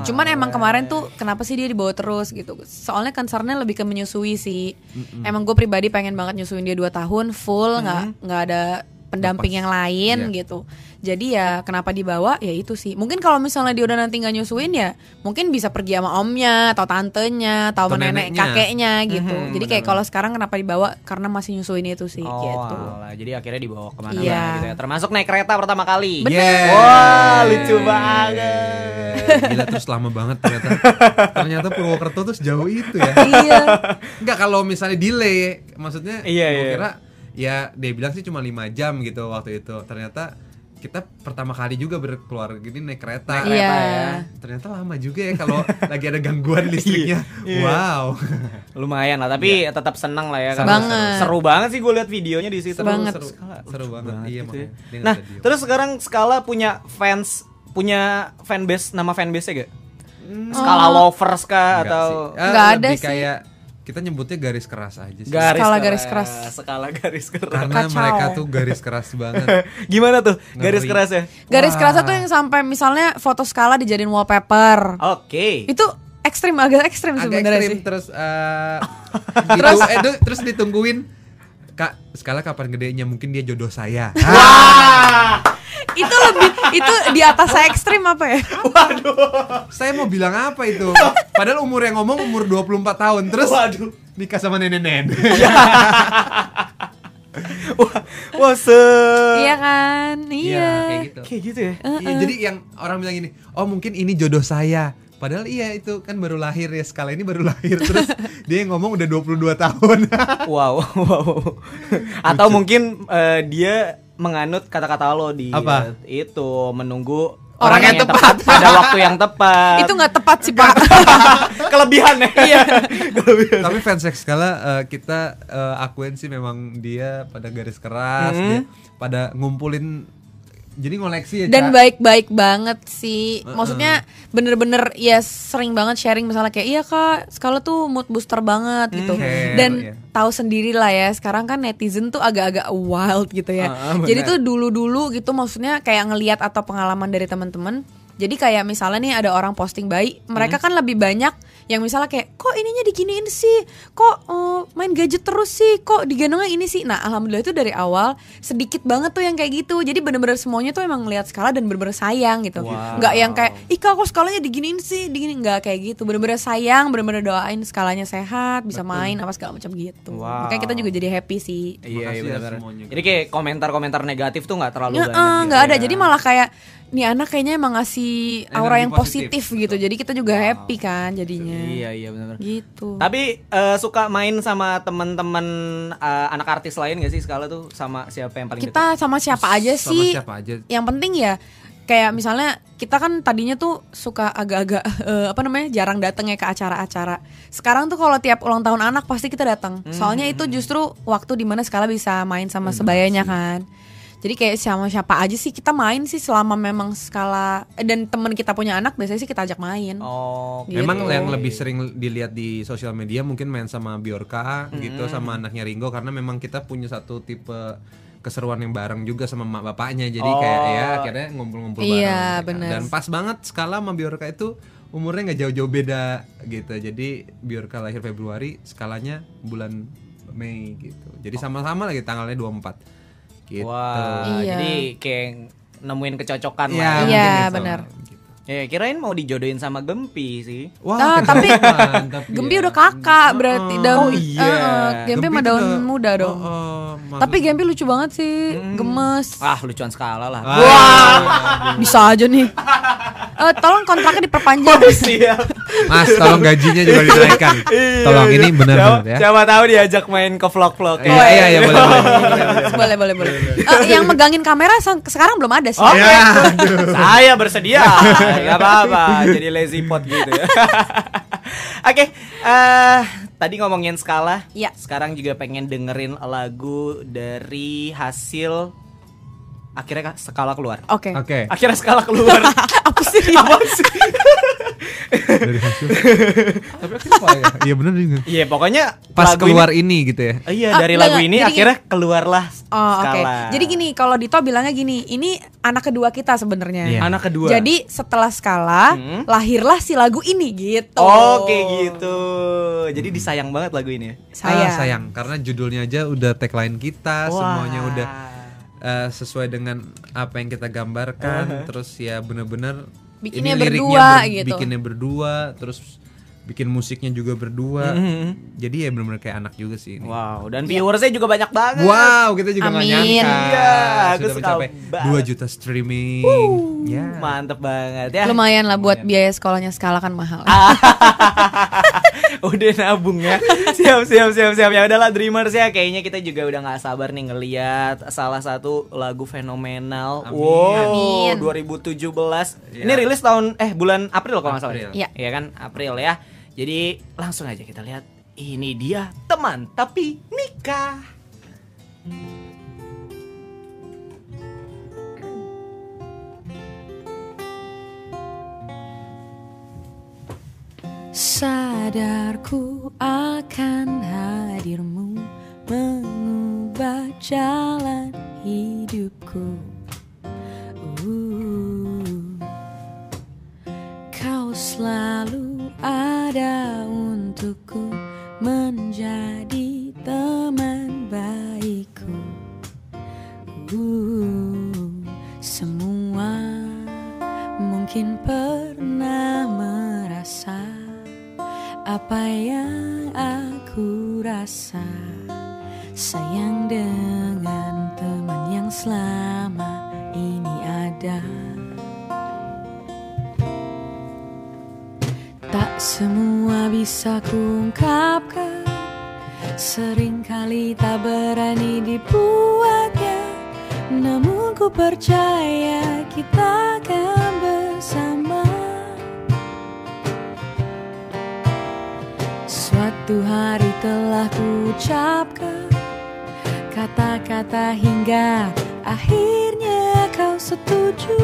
Cuman emang kemarin tuh kenapa sih dia dibawa terus gitu? Soalnya concernnya lebih ke menyusui sih. Emang gue pribadi pengen banget nyusuin dia 2 tahun full nggak nggak ada pendamping Lepas. yang lain Iya. gitu jadi ya kenapa dibawa ya itu sih mungkin kalau misalnya dia udah nanti nggak nyusuin ya mungkin bisa pergi sama omnya atau tantenya atau, Atau nenek neneknya. kakeknya gitu Mhm, jadi kayak kalau sekarang kenapa dibawa karena masih nyusuin itu sih Oh, gitu alah, jadi akhirnya dibawa ke mana-mana Iya. gitu ya. Termasuk naik kereta pertama kali. Bener. Yeah. Wah, lucu banget. Gila terus lama banget ternyata Ternyata Purwokerto tuh sejauh itu ya iya Enggak kalau misalnya delay Maksudnya Iya, iya. kira Ya dia bilang sih cuma 5 jam gitu waktu itu Ternyata kita pertama kali juga berkeluar gini naik kereta Naik kereta Iya. ya. Ternyata lama juga ya kalau lagi ada gangguan listriknya Iya. Wow Lumayan lah, tapi tetap senang lah ya Seru, karena Banget. Seru banget sih gue lihat videonya di situ. Banget. Seru, Skala, seru lucu banget, iya gitu ya. Nah, terus sekarang Skala punya fans punya fanbase nama fanbase-nya gak? Skala lovers kah Enggak atau sih. Ah, Nggak ada sih. kayak kita nyebutnya garis keras aja sih garis Skala garis keras. Skala garis keras. karena Kacau. mereka tuh garis keras banget Gimana tuh garis Ngeri. keras ya? garis Wah. kerasnya tuh yang sampai misalnya foto skala dijadiin wallpaper Oke. itu ekstrim agak ekstrim agak sebenarnya ekstrim sih terus eh, terus eh, terus ditungguin kak skala kapan gedenya mungkin dia jodoh saya itu lebih itu di atas saya ekstrim apa ya? Saya mau bilang apa itu? Padahal umur yang ngomong umur 24 tahun terus Waduh. nikah sama nenek-nenek. Wah, wah se iya kan? Iya kayak gitu. Kayak gitu ya. Iya, jadi yang orang bilang ini oh mungkin ini jodoh saya. Padahal iya itu kan baru lahir ya skala ini baru lahir. Terus dia yang ngomong udah 22 tahun. Wow, wow. Atau mungkin eh, dia menganut kata-kata lo di Apa? itu menunggu Orang yang tepat pada waktu yang tepat. itu nggak tepat sih pak kelebihan ya. Iya. kelebihan. Tapi fans sex skala eh, kita eh, akuin sih memang dia pada garis keras, Hmm. dia pada ngumpulin jadi ngoleksi ya. dan baik-baik banget sih. Maksudnya bener-bener ya sering banget sharing. Misalnya kayak iya kak skala tuh mood booster banget gitu. Care, dan ya. tahu sendiri lah ya sekarang kan netizen tuh agak-agak wild gitu ya. Benar. jadi tuh dulu-dulu gitu maksudnya kayak ngelihat atau pengalaman dari teman-teman. Jadi kayak misalnya nih ada orang posting bayi mereka kan lebih banyak yang misalnya kayak kok ininya diginiin sih kok eh, main gadget terus sih kok digendongnya ini sih nah alhamdulillah itu dari awal sedikit banget tuh yang kayak gitu jadi bener-bener semuanya tuh emang ngeliat skala dan bener-bener sayang gitu Wow. nggak yang kayak ika kok skalanya diginiin sih digini nggak kayak gitu bener-bener sayang bener-bener doain skalanya sehat bisa main apa segala macam gitu Wow. makanya kita juga jadi happy sih Iya, iya Makasih ya benar. semuanya. Jadi kayak komentar-komentar negatif tuh nggak terlalu Ya, banyak. eh, gitu nggak ada ya. jadi malah kayak nih anak kayaknya emang ngasih aura Energi yang positif, positif, gitu. jadi kita juga happy kan jadinya. Iya, iya benar. gitu. Tapi eh, suka main sama teman-teman eh, anak artis lain gak sih skala tuh? Sama siapa yang paling dekat? kita sama siapa aja Sama sih. siapa aja. yang penting ya kayak misalnya kita kan tadinya tuh suka agak-agak eh, apa namanya jarang datang ya ke acara-acara. Sekarang tuh kalau tiap ulang tahun anak pasti kita datang soalnya itu justru waktu di mana skala bisa main sama sebayanya kan jadi kayak sama siapa aja sih kita main sih selama memang skala eh, dan teman kita punya anak biasanya sih kita ajak main. Oh, Gitu. Memang yang lebih sering dilihat di sosial media mungkin main sama Biorka gitu sama anaknya Ringo karena memang kita punya satu tipe keseruan yang bareng juga sama mak bapaknya. Jadi kayak ya akhirnya ngumpul-ngumpul bareng Iya, ya kan. benar. dan pas banget skala sama Biorka itu umurnya nggak jauh-jauh beda gitu. Jadi Biorka lahir Februari skalanya bulan Mei gitu. Jadi sama-sama lagi tanggalnya 24 gitu Wah, Iya. jadi kayak nemuin kecocokan Iya, lah. ya. Iya, mungkin itu. benar. Gitu. Ya, kirain mau dijodohin sama Gempi sih. Ah, tapi kecocokan, tapi Gempi ya. udah kakak berarti Oh, daun oh iya. eh, eh, Gempi mah daun udah- muda dong Oh, oh, tapi Gempi lucu banget sih gemes Ah, lucuan skala lah. Ah, bisa aja nih Eh, tolong kontraknya diperpanjang Siap. Mas, tolong gajinya juga dinaikkan. Tolong ini benar-benar ya. Siapa tahu diajak main ke vlog-vlog. Iya, iya, iya, boleh, boleh. boleh boleh boleh Eh, yang megangin kamera se- sekarang belum ada sih Oke, Ya, saya bersedia. Gak apa-apa, jadi lazy pot gitu ya. Oke, eh tadi ngomongin skala. Iya. Sekarang juga pengen dengerin lagu dari hasil akhirnya Kak, skala keluar. oke Oke. Akhirnya skala keluar. apa sih Apa sih? Dari hasil. Tapi kenapa ya? Iya benar juga. Iya, pokoknya Pas keluar ini gitu ya. Ini, iya, Ah, dari enggak, lagu ini Jadi akhirnya keluarlah Oh oke. skala. Jadi gini, kalau Dito bilangnya gini, ini anak kedua kita sebenarnya. Iya. anak kedua. Jadi setelah skala, Hmm. lahirlah si lagu ini gitu. Oke gitu. Jadi disayang banget lagu ini. ya? Saya. Ah, sayang karena judulnya aja udah tagline kita, Wah. semuanya udah eh, sesuai dengan apa yang kita gambarkan. Terus ya bener-bener Bikinnya ini liriknya berdua gitu. Bikinnya berdua, terus bikin musiknya juga berdua. Mhm. Jadi ya bener-bener kayak anak juga sih ini. Wow, dan viewersnya juga banyak banget. Wow, kita juga nggak Amin. nyangka. Iya, aku Sudah suka mencapai banget. 2 juta streaming. Ya. Mantep banget ya. Lumayan lah buat biaya sekolahnya skala kan mahal. Ah. udah nabung ya. Siap, siap, siap, siap. Ya udahlah Dreamers ya. Kayaknya kita juga udah nggak sabar nih ngeliat salah satu lagu fenomenal. Amin. Wow, Amin. 2017. Iya. Ini rilis tahun eh bulan April kalau nggak salah. Iya. Iya kan April ya. Jadi langsung aja kita lihat. Ini dia teman tapi nikah. Sadarku akan hadirmu mengubah jalan hidupku. Uh, kau selalu ada untukku menjadi teman baikku. Uh, semua mungkin pernah merasa apa yang aku rasa? Sayang dengan teman yang selama ini ada. Tak semua bisa kuungkapkan. Seringkali tak berani dibuatnya. Namun ku percaya kita akan Suatu hari telah ku ucapkan Kata-kata hingga akhirnya kau setuju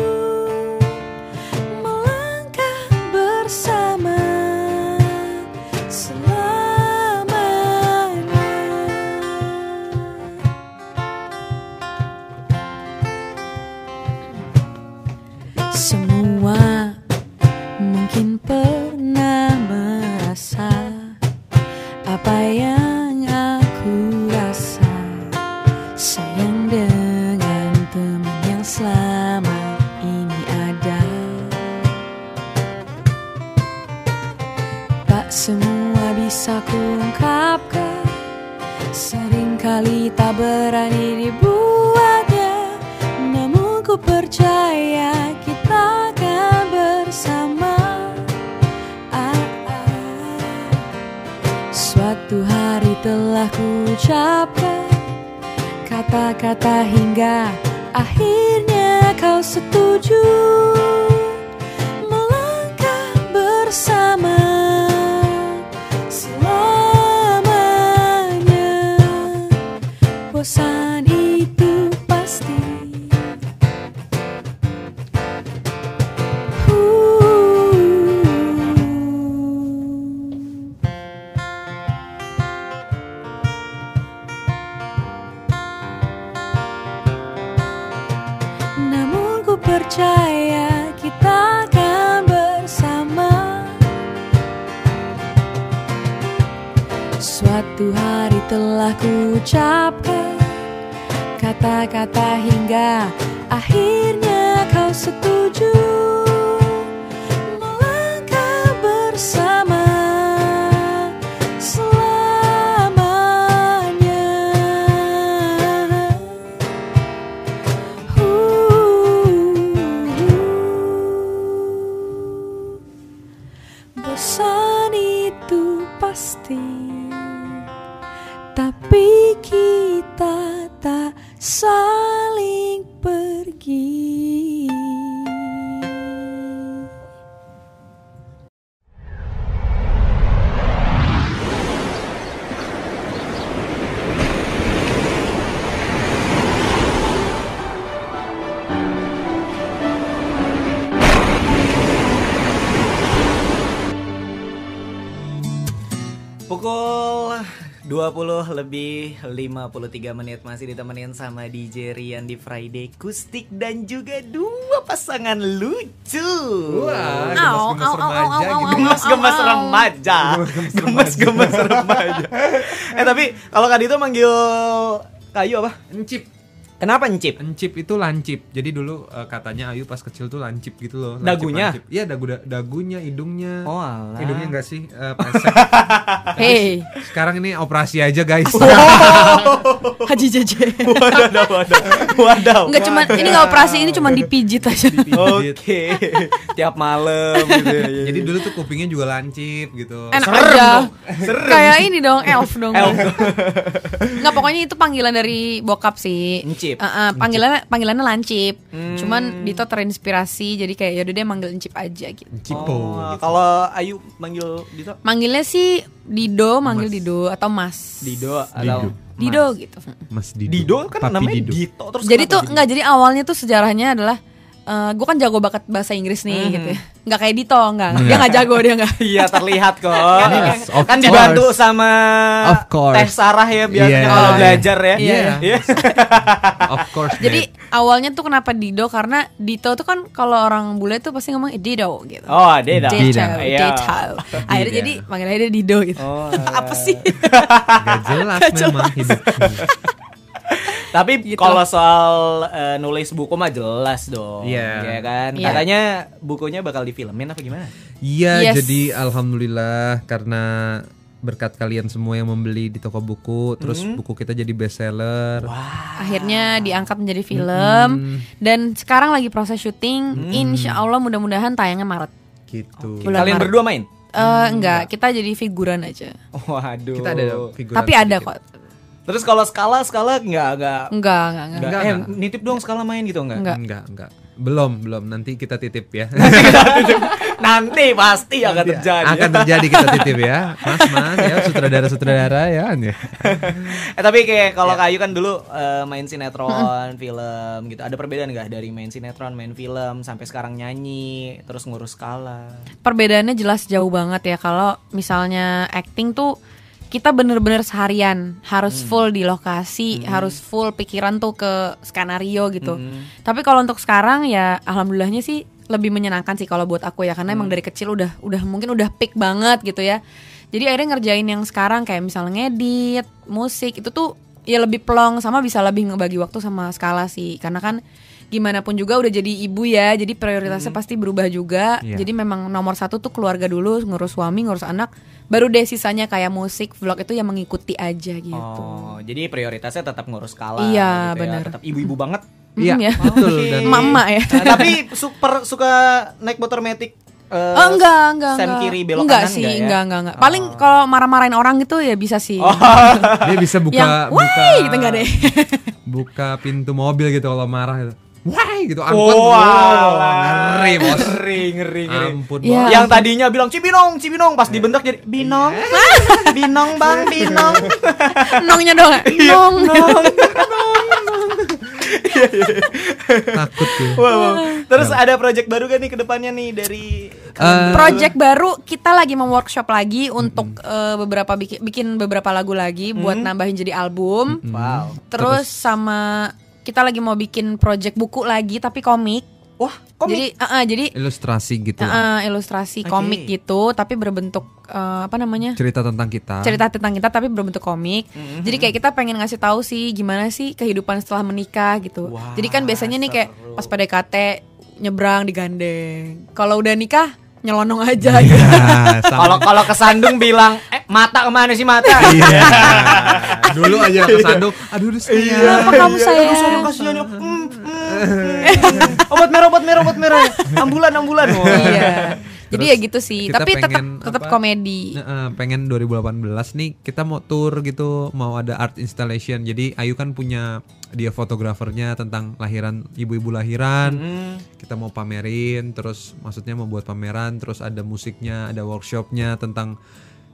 ku 53 menit masih ditemenin sama DJ Rian di Friday Kustik dan juga dua pasangan lucu. Wah, au, remaja au. remaja. Eh tapi kalau Kak Dito manggil kayu apa? Encip. Kenapa encip? Encip itu lancip. Jadi dulu eh, katanya Ayu pas kecil tuh lancip gitu loh. Lancip, Dagunya? Iya, dagu dagunya, hidungnya. Oh alah. Hidungnya enggak sih? Pesek. Hey, Sekarang ini operasi aja, guys. Haji Jeje Wadaw, wadaw, wadaw. Enggak cuma ini nggak operasi ini cuma dipijit aja. Oke, tiap malam gitu. ya. Jadi dulu tuh kupingnya juga lancip gitu. Enak Serem aja. dong, serem. Kayak ini dong, elf dong. Elf. Nggak pokoknya itu panggilan dari bokap sih. Encip. Eh, eh, panggilannya panggilannya lancip. Hmm. Cuman Dito terinspirasi jadi kayak yaudah deh manggil encip aja gitu. Cipo. Oh, Kalau Ayu manggil Dito? Manggilnya sih Dido, manggil Dido atau Mas. Dido atau Dido gitu. Mas Dido. Dido kan Papi namanya Dido. Dito terus Jadi tuh Dido? enggak jadi awalnya tuh sejarahnya adalah gue kan jago banget bahasa Inggris nih gitu ya. Nggak kayak Dito, enggak. Dia nggak jago, dia nggak. Iya terlihat kok. Yes, of kan dibantu course. sama Of course. Teh Sarah ya biasanya Iya. kalau Oh, iya. belajar ya. Iya. Iya. Of course. Jadi awalnya tuh kenapa Dido karena Dito tuh kan kalau orang bule tuh pasti ngomong "Eh, Dido gitu. Oh, Deda. Dito, Iya. Dito. Akhirnya Dida. jadi panggil aja dia Dido gitu. Oh, Apa sih? Gak jelas Gak memang jelas. hidup. Tapi Gitu. kalau soal eh, nulis buku mah jelas dong. Iya. Ya kan? Iya. Katanya bukunya bakal difilmin apa gimana? Iya, Yes. jadi alhamdulillah karena berkat kalian semua yang membeli di toko buku, terus Hmm. buku kita jadi bestseller. Akhirnya diangkat menjadi film dan sekarang lagi proses syuting. Insya Allah mudah-mudahan tayangnya Maret. Gitu. Bulan Kalian Maret. berdua main? Eh enggak, kita jadi figuran aja. Waduh. Kita ada figuran Tapi ada sedikit. kok. Terus kalau skala skala nggak nggak Enggak, enggak, enggak. nggak. Enggak, Eh, enggak. nitip dong skala main gitu enggak? Enggak. Enggak, enggak. Belum, belum. Nanti kita titip ya. Nanti pasti akan terjadi. Akan terjadi kita titip ya. Mas, Mas, ya sutradara-sutradara ya. ya. eh tapi kayak kalau Ya. Kayu kan dulu eh, main sinetron, film gitu. Ada perbedaan nggak dari main sinetron, main film sampai sekarang nyanyi, terus ngurus skala? Perbedaannya jelas jauh banget ya kalau misalnya acting tuh kita bener-bener seharian harus full di lokasi, harus full pikiran tuh ke skenario gitu. Tapi kalau untuk sekarang ya alhamdulillahnya sih lebih menyenangkan sih kalau buat aku ya karena emang dari kecil udah udah mungkin udah pick banget gitu ya. Jadi akhirnya ngerjain yang sekarang kayak misalnya ngedit, musik itu tuh ya lebih plong sama bisa lebih ngebagi waktu sama skala sih. Karena kan gimana pun juga udah jadi ibu ya, jadi prioritasnya pasti berubah juga. Iya. Jadi memang nomor satu tuh keluarga dulu, ngurus suami, ngurus anak, baru deh sisanya kayak musik, vlog itu yang mengikuti aja gitu. Oh, jadi prioritasnya tetap ngurus skala. Iya, gitu ya. benar. Tetap ibu-ibu banget. Iya, Mm, ya. betul dan Emak-emak ya. Nah, tapi super suka naik motor metik. eh, Oh enggak, enggak, Sen enggak. kiri belok enggak kanan sih, enggak ya? enggak, enggak, enggak. Paling kalau marah-marahin orang gitu ya bisa sih. dia bisa buka yang buka gitu enggak deh. buka pintu mobil gitu kalau marah gitu. Wah gitu angkot. Oh, wow, alah. ngeri bos. Ngeri, ngeri, ngeri. Ampun. Iya. Bos. Yang tadinya bilang Cibinong, Cibinong pas dibentak jadi Binong. binong Bang, Binong. Nongnya dong. Nong. Takut tuh. Wow, wow. Terus ada project baru kan nih ke depannya nih dari Eh, Project baru kita lagi mau workshop lagi untuk eh, beberapa bikin bikin beberapa lagu lagi buat nambahin jadi album. Wow. Terus sama kita lagi mau bikin project buku lagi tapi komik. Wah, komik. Jadi eh, eh, jadi ilustrasi gitu. eh, ilustrasi Oke. komik gitu tapi berbentuk eh, apa namanya? Cerita tentang kita. cerita tentang kita tapi berbentuk komik. Jadi kayak kita pengen ngasih tahu sih gimana sih kehidupan setelah menikah gitu. Wah, Jadi kan biasanya nih kayak seru. pas PDKT nyebrang digandeng. Kalau udah nikah nyelonong aja gitu. Ya, sama- Kalau kalau kesandung bilang, "Eh, mata ke mana sih mata?" Iya. Dulu aja kesandung. Aduh, aduh sayang. Kenapa kamu sayang? Aduh, sayang kasihan ya. Hmm, hmm. obat merah, obat merah, obat merah. Ambulan, ambulan. Iya. Jadi ya gitu sih, tapi tetap pengen tetap apa? komedi. Eh, pengen 2018 nih kita mau tour gitu, mau ada art installation. Jadi Ayu kan punya dia fotografernya tentang lahiran ibu-ibu lahiran. Hmm. Kita mau pamerin, terus maksudnya mau buat pameran, terus ada musiknya, ada workshopnya tentang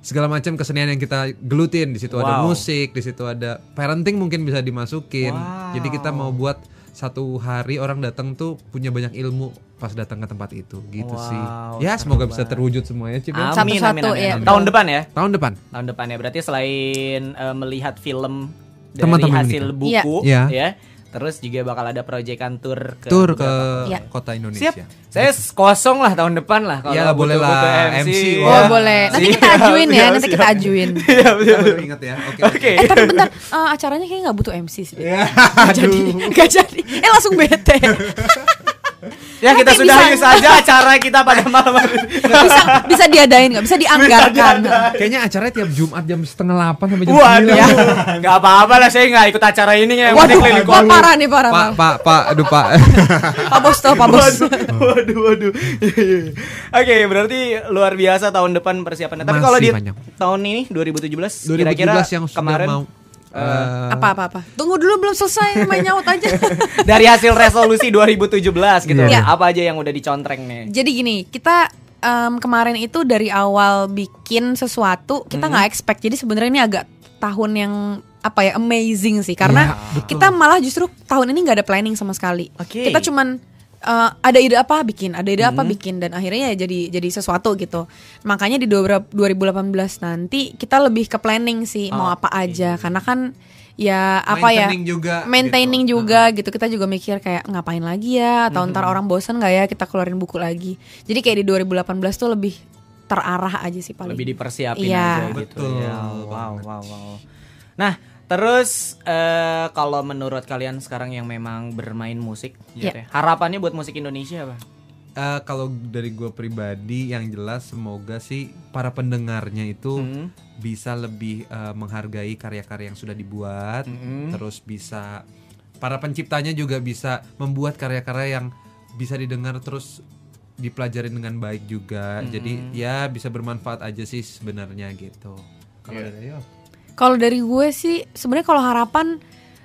segala macam kesenian yang kita gelutin. Di situ ada Wow. musik, di situ ada parenting mungkin bisa dimasukin. Wow. Jadi kita mau buat satu hari orang datang tuh punya banyak ilmu pas datang ke tempat itu gitu Wow, sih. Ya semoga bisa terwujud semuanya Cip. ya. Amin, amin, Satu-satu, amin, ya. amin. Tahun depan ya? Tahun depan. Tahun depan ya. Berarti selain eh, melihat film dari Teman-teman hasil menikah. buku Iya. ya. Terus juga bakal ada proyekan tour ke Tour ke Iya. kota Siap. Indonesia. Saya kosong lah tahun depan lah kalau Iyalah, boleh butuh- lah, butuh MC. Oh Wah. boleh, nanti Siap, kita ajuin ya, siap, nanti siap. kita ajuin. Iya, betul, ingat ya. Oke. Oke. Eh tapi bentar, eh, acaranya kayaknya nggak butuh MC sih. Ya, Gak jadi, gak jadi. Eh langsung bete. Ya kita Tapi sudahi bisa- saja acara kita pada malam hari. bisa bisa diadain nggak? Bisa dianggarkan. Kayaknya acaranya tiap Jumat jam setengah delapan sampai jam Waduh, sembilan. nggak apa-apa lah saya nggak ikut acara ini ya. yang Waduh, wah, kota. parah nih parah. Pak, Pak, Pak, Pak, aduh Pak. Pak Bos tuh, Pak Bos. Waduh, waduh, waduh. Oke, berarti luar biasa tahun depan persiapannya. Tapi kalau di panjang. tahun ini 2017, 2017 kira-kira yang sudah kemarin mau eh, Apa apa apa? Tunggu dulu belum selesai main nyaut aja. dari hasil resolusi 2017 gitu. Iya. Apa aja yang udah dicontreng nih? Jadi gini, kita em, kemarin itu dari awal bikin sesuatu kita nggak expect. Jadi sebenarnya ini agak tahun yang apa ya amazing sih karena kita malah justru tahun ini nggak ada planning sama sekali. Oke. Kita cuman eh, ada ide apa bikin, ada ide apa bikin dan akhirnya ya jadi jadi sesuatu gitu. Makanya di 2018 nanti kita lebih ke planning sih mau apa aja. Karena kan ya apa ya Maintaining juga maintaining gitu. juga gitu. Kita juga mikir kayak ngapain lagi ya? Atau ntar orang bosen nggak ya? Kita keluarin buku lagi. Jadi kayak di 2018 tuh lebih terarah aja sih paling. Lebih dipersiapin Iya. aja gitu. Betul. Ya, wow, wow, wow. Nah, terus eh, kalau menurut kalian sekarang yang memang bermain musik, gitu Iya. ya, harapannya buat musik Indonesia apa? Eh, kalau dari gue pribadi yang jelas semoga sih para pendengarnya itu Hmm. bisa lebih eh, menghargai karya-karya yang sudah dibuat, Mm-mm. terus bisa para penciptanya juga bisa membuat karya-karya yang bisa didengar terus dipelajarin dengan baik juga. Jadi ya bisa bermanfaat aja sih sebenarnya gitu. Kalau Iya. dari? Kalau dari gue sih sebenarnya kalau harapan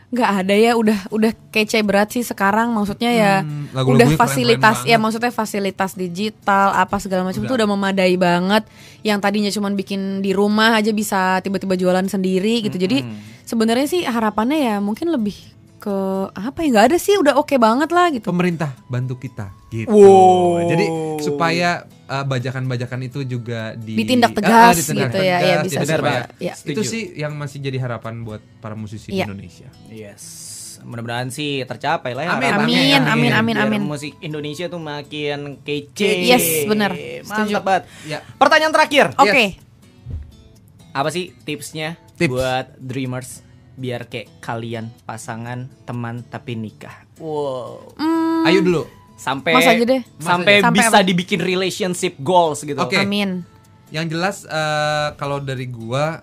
nggak ada ya udah udah kece berat sih sekarang maksudnya ya Hmm, udah fasilitas keren-keren ya banget. maksudnya fasilitas digital apa segala macam itu udah memadai banget yang tadinya cuman bikin di rumah aja bisa tiba-tiba jualan sendiri gitu jadi sebenarnya sih harapannya ya mungkin lebih ke apa ya nggak ada sih udah oke banget lah gitu pemerintah bantu kita gitu. Wow. Jadi supaya uh, bajakan-bajakan itu juga di Ditindak Ah, tegas ah, ditindak gitu ya, tegas, ya bisa jadi Benar, supaya- Pak. Ya. Itu Setuju. sih yang masih jadi harapan buat para musisi Iya. di Indonesia. Yes. Mudah-mudahan sih tercapai lah ya Amin, harapannya. amin, amin, amin, Biar amin. Musik Indonesia tuh makin kece. Yes, benar. Mantap banget. Ya. Pertanyaan terakhir. oke Apa sih tipsnya Tips. buat dreamers biar kayak kalian pasangan teman tapi nikah? Wow. Hmm, Ayo dulu. Sampai Mas aja deh. sampai Sampai bisa apa? dibikin relationship goals gitu. Oke. Amin. Yang jelas eh, kalau dari gua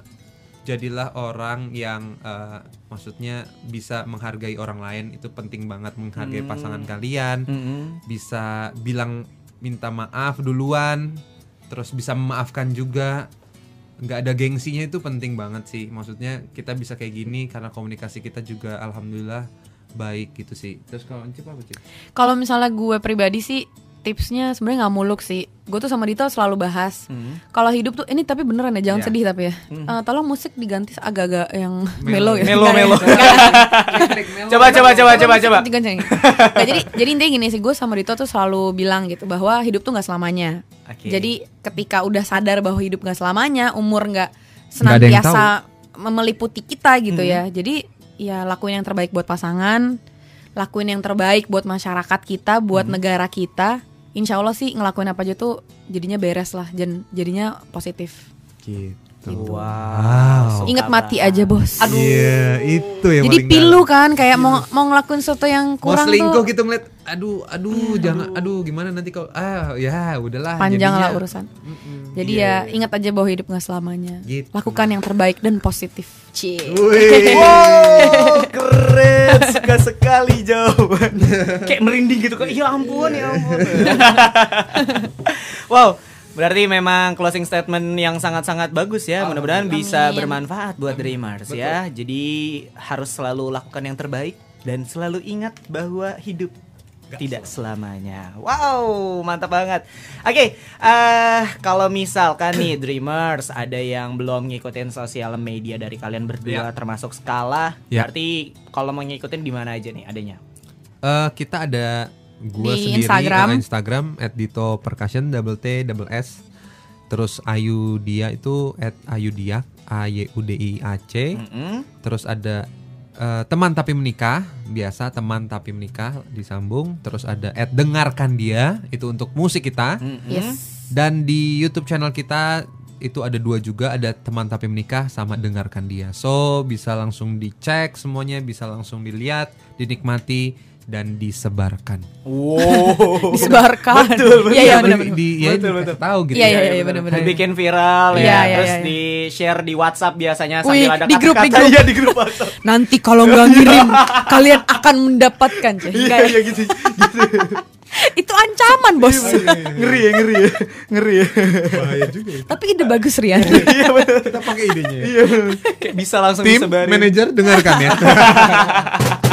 jadilah orang yang eh, maksudnya bisa menghargai orang lain itu penting banget menghargai pasangan kalian. Mm-mm. Bisa bilang minta maaf duluan, terus bisa memaafkan juga. nggak ada gengsinya itu penting banget sih. Maksudnya kita bisa kayak gini karena komunikasi kita juga alhamdulillah baik gitu sih. Terus kalau Encip apa Cip? Kalau misalnya gue pribadi sih tipsnya sebenarnya nggak muluk sih. Gue tuh sama Dito selalu bahas. Hmm. Kalau hidup tuh ini tapi beneran ya jangan Iya. sedih tapi ya. Eh, tolong musik diganti agak-agak yang Melo melo, ya. Melo, melo. Coba coba coba coba coba. Ganti, ganti. Nggak, jadi jadi intinya gini sih gue sama Dito tuh selalu bilang gitu bahwa hidup tuh nggak selamanya. Oke. Jadi ketika udah sadar bahwa hidup nggak selamanya, umur nggak senantiasa meliputi kita gitu Hmm. ya. Jadi ya lakuin yang terbaik buat pasangan, lakuin yang terbaik buat masyarakat kita, buat Hmm. negara kita. Insya Allah sih ngelakuin apa aja tuh jadinya beres lah, jadinya positif. Gitu. Wow. Ingat mati aja bos. Aduh. Iya, itu yang Jadi pilu kan kayak mau mau ngelakuin sesuatu yang mau kurang selingkuh tuh gitu ngeliat aduh aduh jangan aduh gimana nanti kalau ah ya udahlah panjang jadinya- lah urusan. Mm-mm. Jadi Iya. ya ingat aja bahwa hidup nggak selamanya. Gitu. Lakukan yang terbaik dan positif. Cie. Wih. Wow, keren. Suka sekali jawaban. Kayak merinding gitu kan. Ya ampun, ya ampun. wow. Berarti memang closing statement yang sangat-sangat bagus ya. Mudah-mudahan bisa Amin. bermanfaat buat Dreamers ya. Jadi harus selalu lakukan yang terbaik dan selalu ingat bahwa hidup tidak selamanya. Wow, mantap banget. Oke, eh kalau misalkan nih Dreamers ada yang belum ngikutin sosial media dari kalian berdua termasuk Skala, Ya. berarti kalau mau ngikutin di mana aja nih adanya? Eh, kita ada gua Di sendiri Instagram. eh, Instagram at Dito Percussion double T double S. Terus Ayu dia itu at Ayu dia A Y U D I A C. Mm-mm. Terus ada eh, teman tapi menikah biasa teman tapi menikah disambung. Terus ada at dengarkan dia itu untuk musik kita. Mm-mm. Yes. Dan di YouTube channel kita itu ada dua juga, ada teman tapi menikah sama dengarkan dia. So bisa langsung dicek semuanya, bisa langsung dilihat, dinikmati dan disebarkan. Wow. Disebarkan. Betul, betul. Iya iya Di- benar Di, ya, Betul, dikasih tahu gitu. Iya, ya. iya, iya, benar-benar. Dibikin viral ya, Iya, iya, terus iya, iya. di share di WhatsApp biasanya Wih, sambil ada di grup, di kata-kata. grup. Iya, di grup WhatsApp. Nanti kalau nggak ngirim kalian akan mendapatkan. Iya, ya? iya gitu. gitu. Itu ancaman bos. ngeri ya, ngeri ya. Ngeri ya. Bahaya juga itu. Tapi ide bagus Rian. Iya, betul. Kita pakai idenya ya. Iya. Kayak bisa langsung Tim disebarin. manajer dengarkan ya.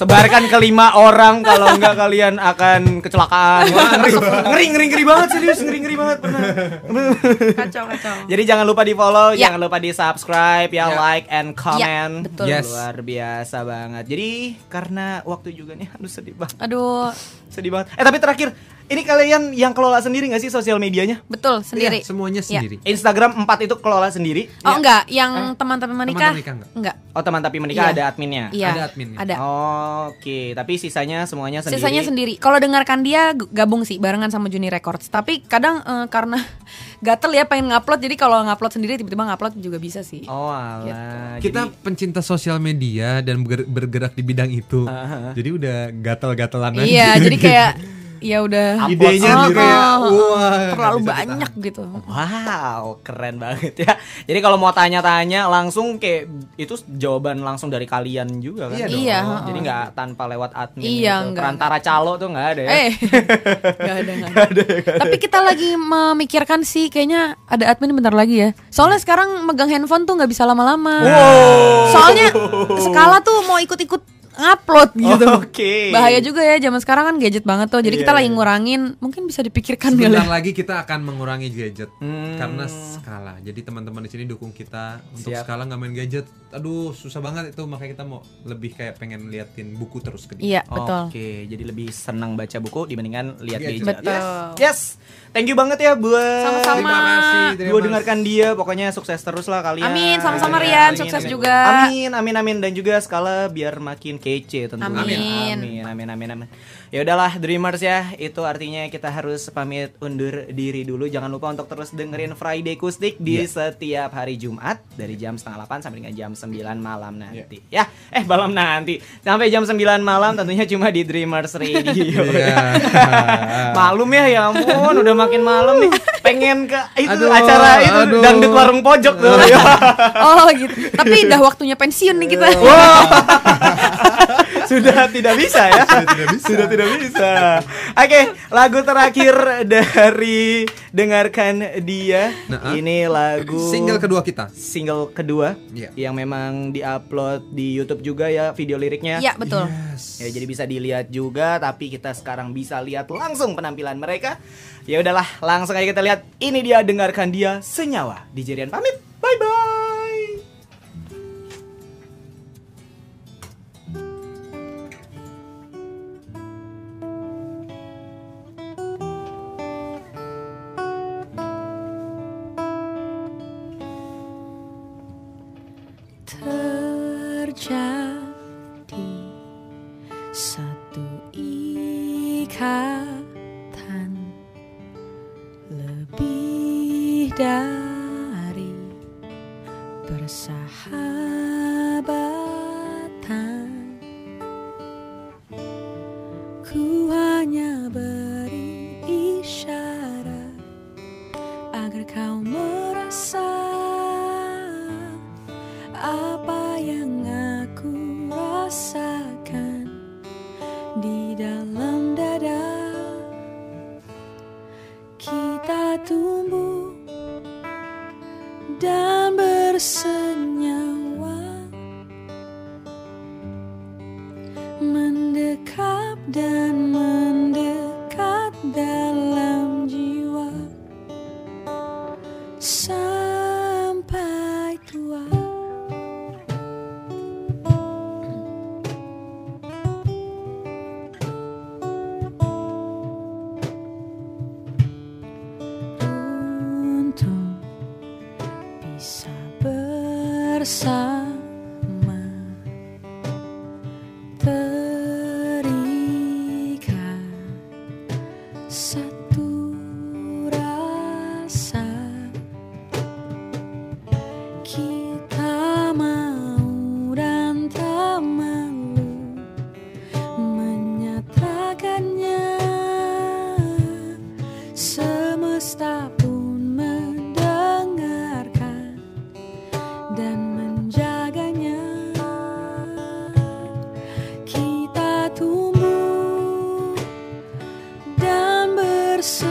Sebarkan ke lima orang kalau enggak kalian akan kecelakaan. ngeri, ngeri, ngeri, ngeri banget serius, ngeri, ngeri banget pernah. kacau kacau. Jadi jangan lupa di follow, Ya. jangan lupa di subscribe, ya, Ya. like and comment. betul. Yes. Luar biasa banget. Jadi karena waktu juga nih, aduh sedih banget, Aduh, sedih banget. Eh tapi terakhir, ini kalian yang kelola sendiri nggak sih sosial medianya? betul sendiri. Iya, semuanya Iya. sendiri. Instagram 4 itu kelola sendiri. Oh enggak, yang teman-teman menikah? menikah enggak? Enggak. Oh teman tapi menikah Iya. ada adminnya. Iya. Ada adminnya. Ada. Oke, tapi sisanya semuanya sendiri. Sisanya sendiri. Kalau dengarkan dia gabung sih barengan sama Juni Records. Tapi kadang eh, karena gatel ya pengen ngupload jadi kalau ngupload sendiri tiba-tiba ngupload juga bisa sih. Oh alah. Kita Jadi- pencinta sosial media dan berger- bergerak di bidang itu. Ah, Jadi udah gatal-gatalan aja. Iya, jadi kayak ya udah Idenya Oh, oh, wah, terlalu banyak gitu. Wow, keren banget ya. Jadi kalau mau tanya-tanya langsung kayak itu jawaban langsung dari kalian juga kan? Iya dong. Iya, Jadi nggak tanpa lewat admin Iya, gitu. nggak. Perantara calo tuh nggak ada ya. Eh, nggak ada, nggak ada. Tapi kita lagi memikirkan sih, kayaknya ada admin bentar lagi ya. Soalnya sekarang megang handphone tuh nggak bisa lama-lama. Soalnya skala tuh mau ikut-ikut ngupload gitu. Oke. Bahaya juga ya, zaman sekarang kan gadget banget tuh. Jadi Iya, kita lagi iya. ngurangin, mungkin bisa dipikirkan. Sebentar ya. lagi kita akan mengurangi gadget Hmm. karena skala. Jadi teman-teman di sini dukung kita untuk Siap. skala nggak main gadget. Aduh susah banget itu makanya kita mau lebih kayak pengen liatin buku terus ke dia. Iya, betul. Oke, jadi lebih senang baca buku dibandingkan lihat Gadget. gadget. Betul. Yes. yes. Thank you banget ya buat Sama-sama. Terima kasih. terima Gue dengarkan dia, pokoknya sukses terus lah kalian. Amin, sama-sama Amin, Rian, amin, sukses amin. juga. Amin, amin, amin dan juga skala biar makin kayak kece tentunya. Amin. Amin, amin, amin, amin. Ya udahlah Dreamers ya, itu artinya kita harus pamit undur diri dulu. Jangan lupa untuk terus dengerin Friday Kustik di setiap hari Jumat dari jam setengah 8 sampai dengan jam 9 malam nanti. Ya, eh malam nanti. Sampai jam 9 malam tentunya cuma di Dreamers Radio. Iya. Malum ya ya ampun, udah makin malam nih. Pengen ke itu Aduh, acara itu aduh. dangdut warung pojok tuh. Oh gitu. Tapi udah waktunya pensiun nih kita. Sudah tidak bisa ya. Sudah tidak bisa. Oke, lagu terakhir dari dengarkan dia. Nah, ah. Ini lagu Single kedua kita. single kedua Iya. yang memang diupload di YouTube juga ya video liriknya. Iya betul. Ya jadi bisa dilihat juga tapi kita sekarang bisa lihat langsung penampilan mereka. Ya udahlah, langsung aja kita lihat. Ini dia dengarkan dia senyawa. Di Jerian pamit. Bye bye. Lebih dari persahabatan dan